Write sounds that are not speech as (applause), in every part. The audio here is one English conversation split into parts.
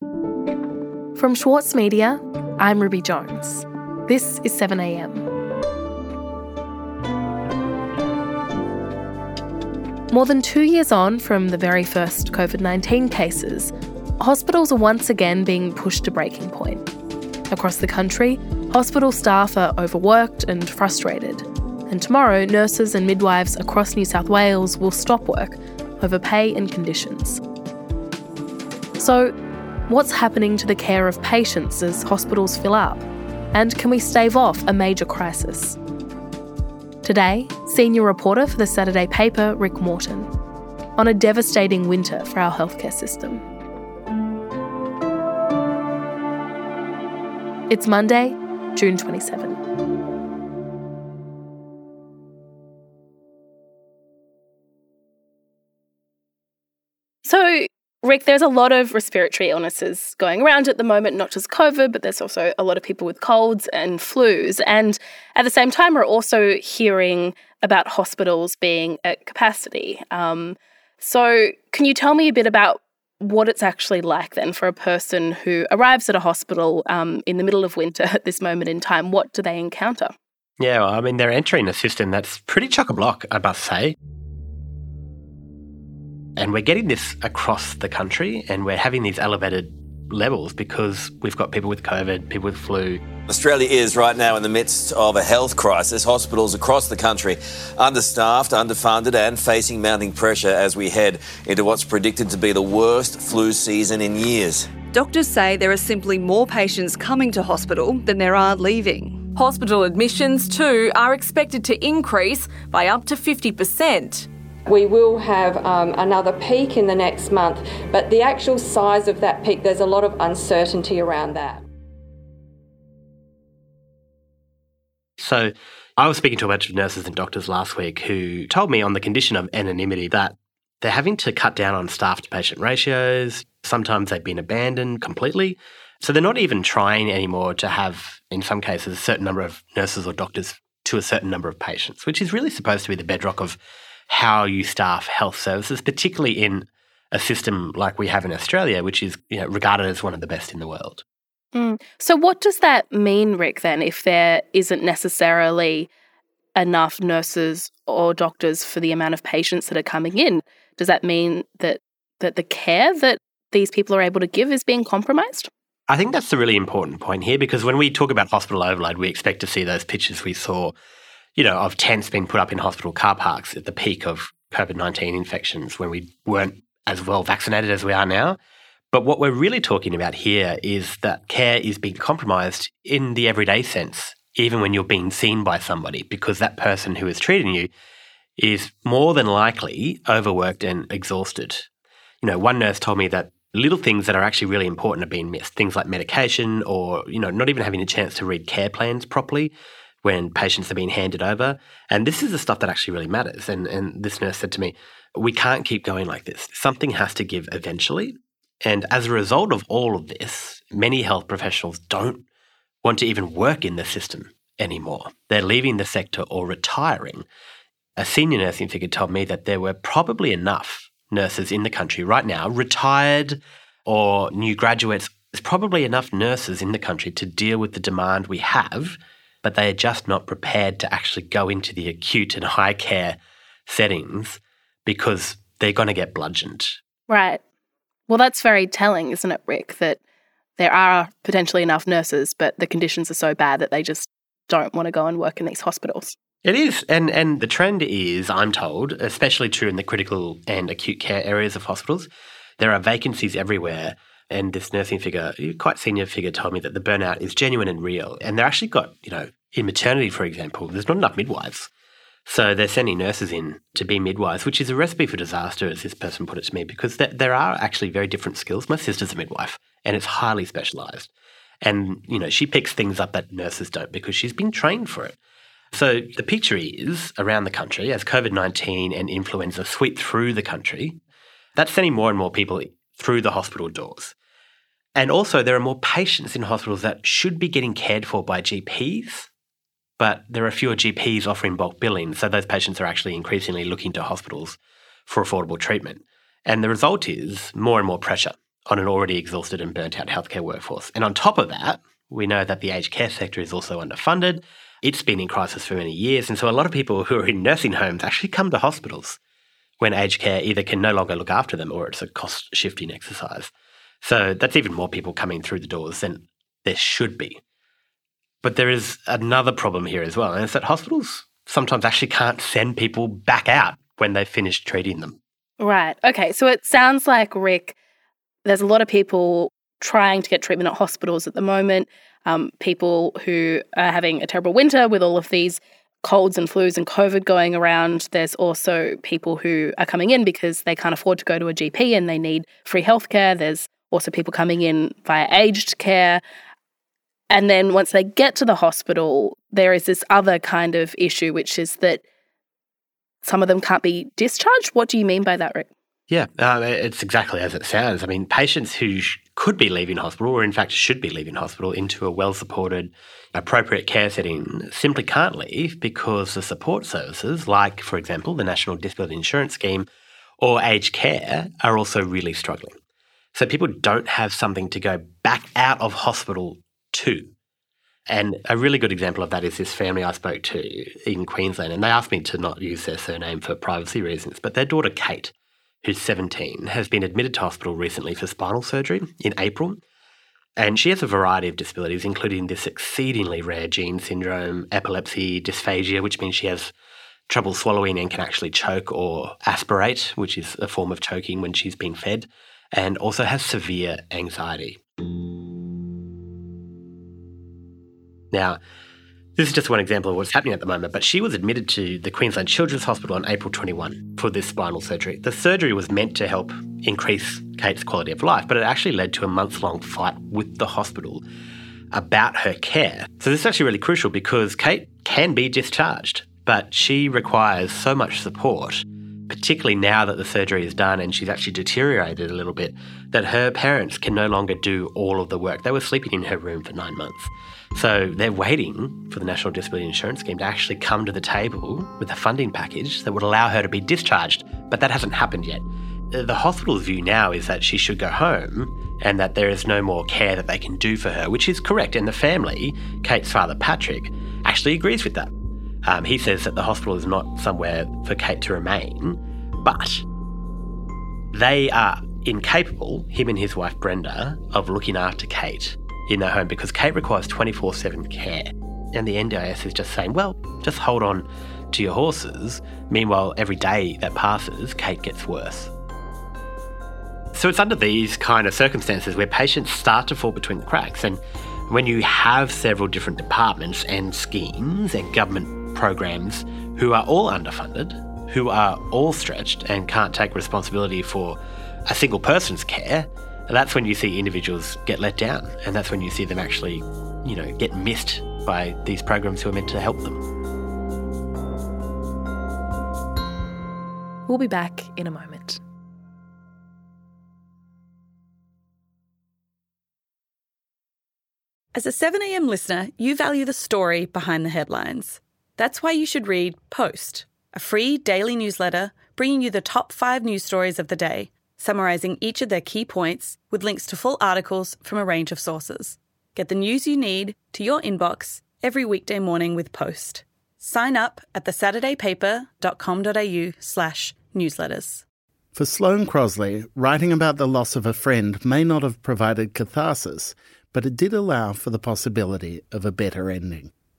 From Schwartz Media, I'm Ruby Jones. This is 7am. More than two years on from the very first COVID 19 cases, hospitals are once again being pushed to breaking point. Across the country, hospital staff are overworked and frustrated. And tomorrow, nurses and midwives across New South Wales will stop work over pay and conditions. So, what's happening to the care of patients as hospitals fill up? And can we stave off a major crisis? Today, senior reporter for the Saturday paper, Rick Morton, on a devastating winter for our healthcare system. It's Monday, June 27. Rick, there's a lot of respiratory illnesses going around at the moment, not just COVID, but there's also a lot of people with colds and flus. And at the same time, we're also hearing about hospitals being at capacity. Um, so, can you tell me a bit about what it's actually like then for a person who arrives at a hospital um, in the middle of winter at this moment in time? What do they encounter? Yeah, well, I mean, they're entering a system that's pretty chock a block, I must say. And we're getting this across the country and we're having these elevated levels because we've got people with COVID, people with flu. Australia is right now in the midst of a health crisis. Hospitals across the country understaffed, underfunded, and facing mounting pressure as we head into what's predicted to be the worst flu season in years. Doctors say there are simply more patients coming to hospital than there are leaving. Hospital admissions, too, are expected to increase by up to 50%. We will have um, another peak in the next month, but the actual size of that peak, there's a lot of uncertainty around that. So, I was speaking to a bunch of nurses and doctors last week who told me, on the condition of anonymity, that they're having to cut down on staff to patient ratios. Sometimes they've been abandoned completely. So, they're not even trying anymore to have, in some cases, a certain number of nurses or doctors to a certain number of patients, which is really supposed to be the bedrock of how you staff health services, particularly in a system like we have in Australia, which is you know, regarded as one of the best in the world. Mm. So, what does that mean, Rick, then, if there isn't necessarily enough nurses or doctors for the amount of patients that are coming in? Does that mean that, that the care that these people are able to give is being compromised? I think that's the really important point here because when we talk about hospital overload, we expect to see those pictures we saw you know, of tents being put up in hospital car parks at the peak of COVID 19 infections when we weren't as well vaccinated as we are now. But what we're really talking about here is that care is being compromised in the everyday sense, even when you're being seen by somebody, because that person who is treating you is more than likely overworked and exhausted. You know, one nurse told me that little things that are actually really important are being missed, things like medication or, you know, not even having a chance to read care plans properly when patients are being handed over. And this is the stuff that actually really matters. And, and this nurse said to me, we can't keep going like this. Something has to give eventually. And as a result of all of this, many health professionals don't want to even work in the system anymore. They're leaving the sector or retiring. A senior nursing figure told me that there were probably enough nurses in the country right now, retired or new graduates. There's probably enough nurses in the country to deal with the demand we have but they are just not prepared to actually go into the acute and high care settings because they're going to get bludgeoned. Right. Well, that's very telling, isn't it, Rick? That there are potentially enough nurses, but the conditions are so bad that they just don't want to go and work in these hospitals. It is. And, and the trend is, I'm told, especially true in the critical and acute care areas of hospitals, there are vacancies everywhere and this nursing figure, quite senior figure, told me that the burnout is genuine and real. And they're actually got, you know, in maternity, for example, there's not enough midwives. So they're sending nurses in to be midwives, which is a recipe for disaster, as this person put it to me, because th- there are actually very different skills. My sister's a midwife, and it's highly specialised. And, you know, she picks things up that nurses don't because she's been trained for it. So the picture is around the country, as COVID 19 and influenza sweep through the country, that's sending more and more people through the hospital doors. And also, there are more patients in hospitals that should be getting cared for by GPs, but there are fewer GPs offering bulk billing. So those patients are actually increasingly looking to hospitals for affordable treatment. And the result is more and more pressure on an already exhausted and burnt out healthcare workforce. And on top of that, we know that the aged care sector is also underfunded. It's been in crisis for many years. And so a lot of people who are in nursing homes actually come to hospitals when aged care either can no longer look after them or it's a cost shifting exercise. So that's even more people coming through the doors than there should be. But there is another problem here as well, and it's that hospitals sometimes actually can't send people back out when they've finished treating them. Right. Okay. So it sounds like, Rick, there's a lot of people trying to get treatment at hospitals at the moment. Um, people who are having a terrible winter with all of these colds and flus and COVID going around. There's also people who are coming in because they can't afford to go to a GP and they need free healthcare. There's also people coming in via aged care. And then once they get to the hospital, there is this other kind of issue, which is that some of them can't be discharged. What do you mean by that, Rick? Yeah, uh, it's exactly as it sounds. I mean, patients who sh- could be leaving hospital, or in fact should be leaving hospital, into a well supported, appropriate care setting simply can't leave because the support services, like, for example, the National Disability Insurance Scheme or aged care, are also really struggling. So people don't have something to go back out of hospital to. And a really good example of that is this family I spoke to in Queensland, and they asked me to not use their surname for privacy reasons, but their daughter Kate who's 17, has been admitted to hospital recently for spinal surgery in April. And she has a variety of disabilities, including this exceedingly rare gene syndrome, epilepsy, dysphagia, which means she has trouble swallowing and can actually choke or aspirate, which is a form of choking when she's being fed, and also has severe anxiety. Now, this is just one example of what's happening at the moment, but she was admitted to the Queensland Children's Hospital on April 21 for this spinal surgery. The surgery was meant to help increase Kate's quality of life, but it actually led to a month long fight with the hospital about her care. So this is actually really crucial because Kate can be discharged, but she requires so much support, particularly now that the surgery is done and she's actually deteriorated a little bit, that her parents can no longer do all of the work. They were sleeping in her room for nine months. So they're waiting for the National Disability Insurance Scheme to actually come to the table with a funding package that would allow her to be discharged, but that hasn't happened yet. Uh, the hospital's view now is that she should go home and that there is no more care that they can do for her, which is correct. And the family, Kate's father Patrick, actually agrees with that. Um, he says that the hospital is not somewhere for Kate to remain, but they are incapable, him and his wife Brenda, of looking after Kate in their home because Kate requires 24 7 care. And the NDIS is just saying, well, just hold on to your horses. Meanwhile, every day that passes, Kate gets worse. So it's under these kind of circumstances where patients start to fall between the cracks. And when you have several different departments and schemes and government programs who are all underfunded, who are all stretched and can't take responsibility for a single person's care, that's when you see individuals get let down, and that's when you see them actually, you know, get missed by these programs who are meant to help them. We'll be back in a moment. As a 7am listener, you value the story behind the headlines. That's why you should read Post, a free daily newsletter bringing you the top five news stories of the day summarising each of their key points with links to full articles from a range of sources. Get the news you need to your inbox every weekday morning with Post. Sign up at thesaturdaypaper.com.au slash newsletters. For Sloane Crosley, writing about the loss of a friend may not have provided catharsis, but it did allow for the possibility of a better ending.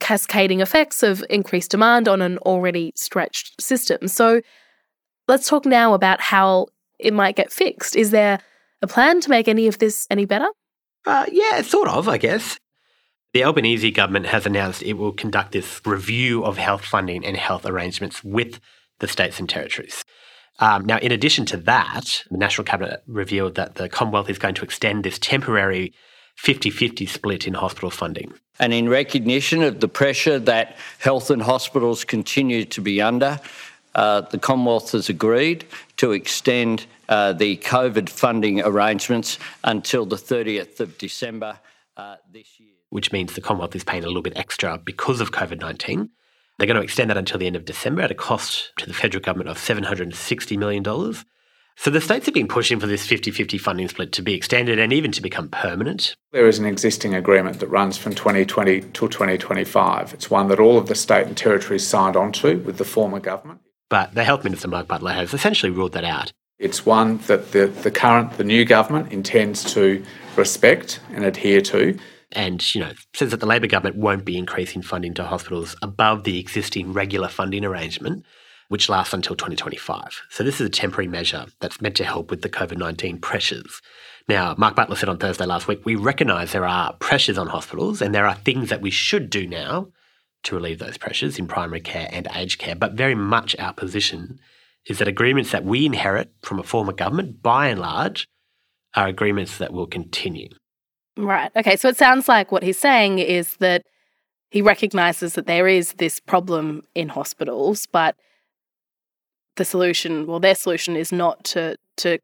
cascading effects of increased demand on an already stretched system. So let's talk now about how it might get fixed. Is there a plan to make any of this any better? Uh, yeah, sort of, I guess. The Albanese government has announced it will conduct this review of health funding and health arrangements with the states and territories. Um, now, in addition to that, the National Cabinet revealed that the Commonwealth is going to extend this temporary 50 50 split in hospital funding. And in recognition of the pressure that health and hospitals continue to be under, uh, the Commonwealth has agreed to extend uh, the COVID funding arrangements until the 30th of December uh, this year. Which means the Commonwealth is paying a little bit extra because of COVID 19. They're going to extend that until the end of December at a cost to the federal government of $760 million. So the states have been pushing for this 50 50 funding split to be extended and even to become permanent. There is an existing agreement that runs from 2020 till 2025. It's one that all of the state and territories signed onto with the former government. But the Health Minister, Mark Butler, has essentially ruled that out. It's one that the, the current, the new government intends to respect and adhere to. And, you know, says that the Labor government won't be increasing funding to hospitals above the existing regular funding arrangement, which lasts until 2025. So this is a temporary measure that's meant to help with the COVID 19 pressures. Now, Mark Butler said on Thursday last week, we recognise there are pressures on hospitals and there are things that we should do now to relieve those pressures in primary care and aged care. But very much our position is that agreements that we inherit from a former government, by and large, are agreements that will continue. Right. Okay. So it sounds like what he's saying is that he recognises that there is this problem in hospitals, but the solution, well, their solution is not to to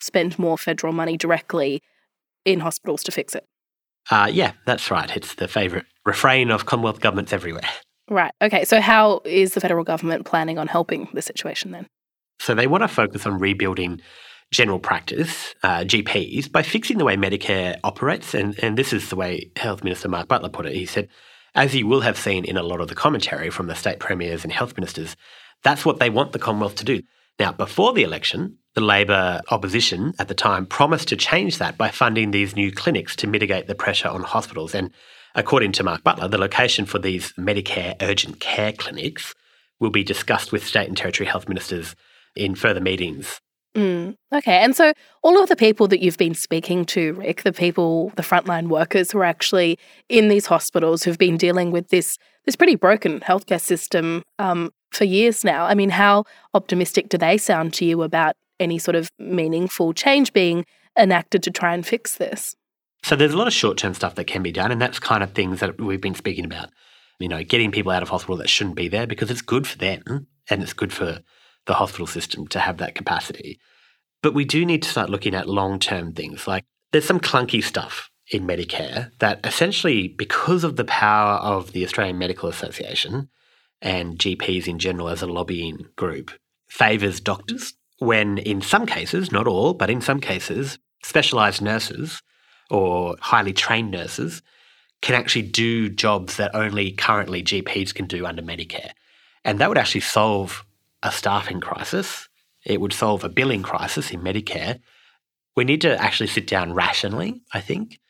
spend more federal money directly in hospitals to fix it. Uh, yeah, that's right. It's the favourite refrain of Commonwealth governments everywhere. Right. Okay. So, how is the federal government planning on helping the situation then? So, they want to focus on rebuilding general practice, uh, GPs, by fixing the way Medicare operates. And, and this is the way Health Minister Mark Butler put it. He said, as you will have seen in a lot of the commentary from the state premiers and health ministers, that's what they want the Commonwealth to do. Now, before the election, the Labor opposition at the time promised to change that by funding these new clinics to mitigate the pressure on hospitals. And according to Mark Butler, the location for these Medicare urgent care clinics will be discussed with state and territory health ministers in further meetings. Mm, okay. And so, all of the people that you've been speaking to, Rick, the people, the frontline workers who are actually in these hospitals who've been dealing with this this pretty broken healthcare system um, for years now. I mean, how optimistic do they sound to you about any sort of meaningful change being enacted to try and fix this? So there's a lot of short-term stuff that can be done, and that's kind of things that we've been speaking about. You know, getting people out of hospital that shouldn't be there because it's good for them and it's good for the hospital system to have that capacity. But we do need to start looking at long-term things. Like there's some clunky stuff in Medicare that essentially, because of the power of the Australian Medical Association and GPs in general as a lobbying group, favours doctors when in some cases, not all, but in some cases, specialised nurses or highly trained nurses can actually do jobs that only currently GPs can do under Medicare. And that would actually solve a staffing crisis. It would solve a billing crisis in Medicare. We need to actually sit down rationally, I think,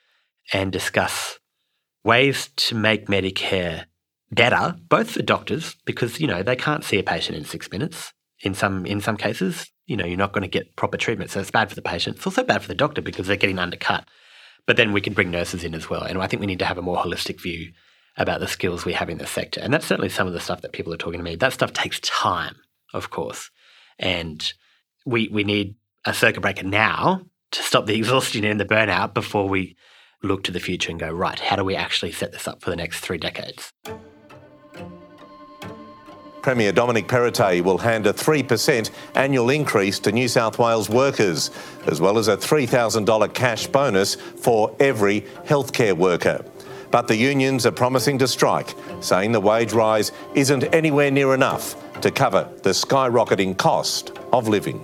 and discuss ways to make Medicare better, both for doctors, because, you know, they can't see a patient in six minutes in some in some cases. You know, you're not going to get proper treatment. So it's bad for the patient. It's also bad for the doctor because they're getting undercut. But then we can bring nurses in as well. And I think we need to have a more holistic view about the skills we have in the sector. And that's certainly some of the stuff that people are talking to me. That stuff takes time, of course. And we we need a circuit breaker now to stop the (laughs) exhaustion and the burnout before we look to the future and go, right, how do we actually set this up for the next three decades? Premier Dominic Perrottet will hand a 3% annual increase to New South Wales workers, as well as a $3,000 cash bonus for every healthcare worker. But the unions are promising to strike, saying the wage rise isn't anywhere near enough to cover the skyrocketing cost of living.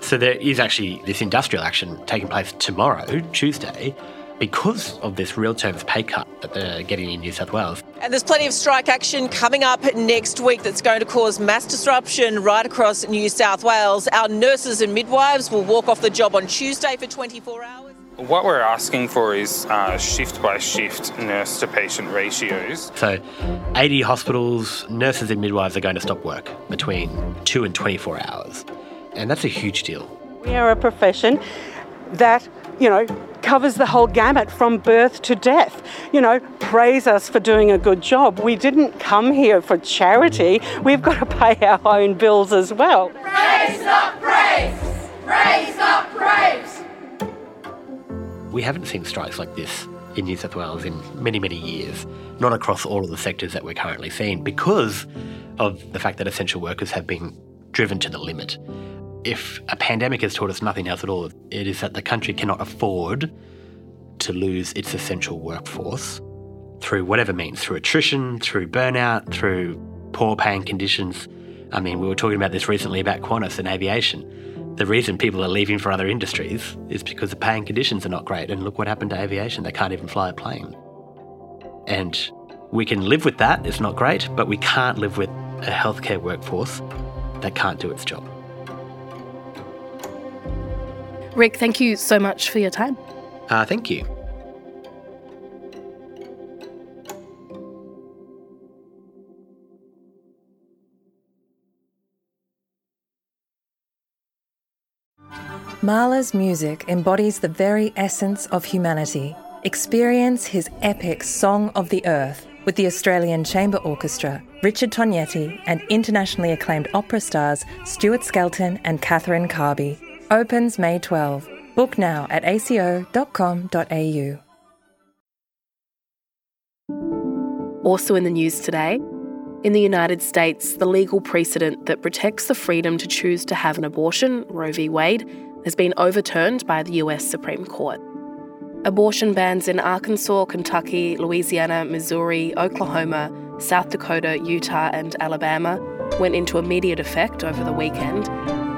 So there is actually this industrial action taking place tomorrow, Tuesday, because of this real terms pay cut that they're getting in New South Wales. And there's plenty of strike action coming up next week that's going to cause mass disruption right across New South Wales. Our nurses and midwives will walk off the job on Tuesday for 24 hours. What we're asking for is uh, shift by shift nurse to patient ratios. So, 80 hospitals, nurses and midwives are going to stop work between 2 and 24 hours. And that's a huge deal. We are a profession that, you know, covers the whole gamut from birth to death. You know, praise us for doing a good job. We didn't come here for charity, we've got to pay our own bills as well. Praise, not praise! Praise, not praise! We haven't seen strikes like this in New South Wales in many, many years, not across all of the sectors that we're currently seeing, because of the fact that essential workers have been driven to the limit. If a pandemic has taught us nothing else at all, it is that the country cannot afford to lose its essential workforce through whatever means, through attrition, through burnout, through poor paying conditions. I mean, we were talking about this recently about Qantas and aviation. The reason people are leaving for other industries is because the paying conditions are not great. And look what happened to aviation. They can't even fly a plane. And we can live with that, it's not great, but we can't live with a healthcare workforce that can't do its job. Rick, thank you so much for your time. Uh, thank you. Mahler's music embodies the very essence of humanity. Experience his epic Song of the Earth with the Australian Chamber Orchestra, Richard Tognetti, and internationally acclaimed opera stars Stuart Skelton and Catherine Carby. Opens May 12. Book now at aco.com.au. Also in the news today, in the United States, the legal precedent that protects the freedom to choose to have an abortion, Roe v. Wade, has been overturned by the US Supreme Court. Abortion bans in Arkansas, Kentucky, Louisiana, Missouri, Oklahoma, South Dakota, Utah, and Alabama went into immediate effect over the weekend,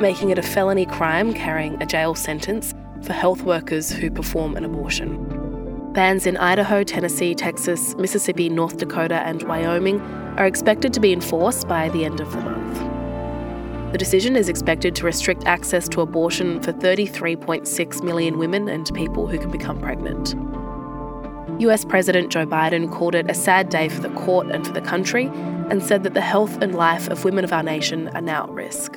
making it a felony crime carrying a jail sentence for health workers who perform an abortion. Bans in Idaho, Tennessee, Texas, Mississippi, North Dakota, and Wyoming are expected to be enforced by the end of the month. The decision is expected to restrict access to abortion for 33.6 million women and people who can become pregnant. US President Joe Biden called it a sad day for the court and for the country and said that the health and life of women of our nation are now at risk.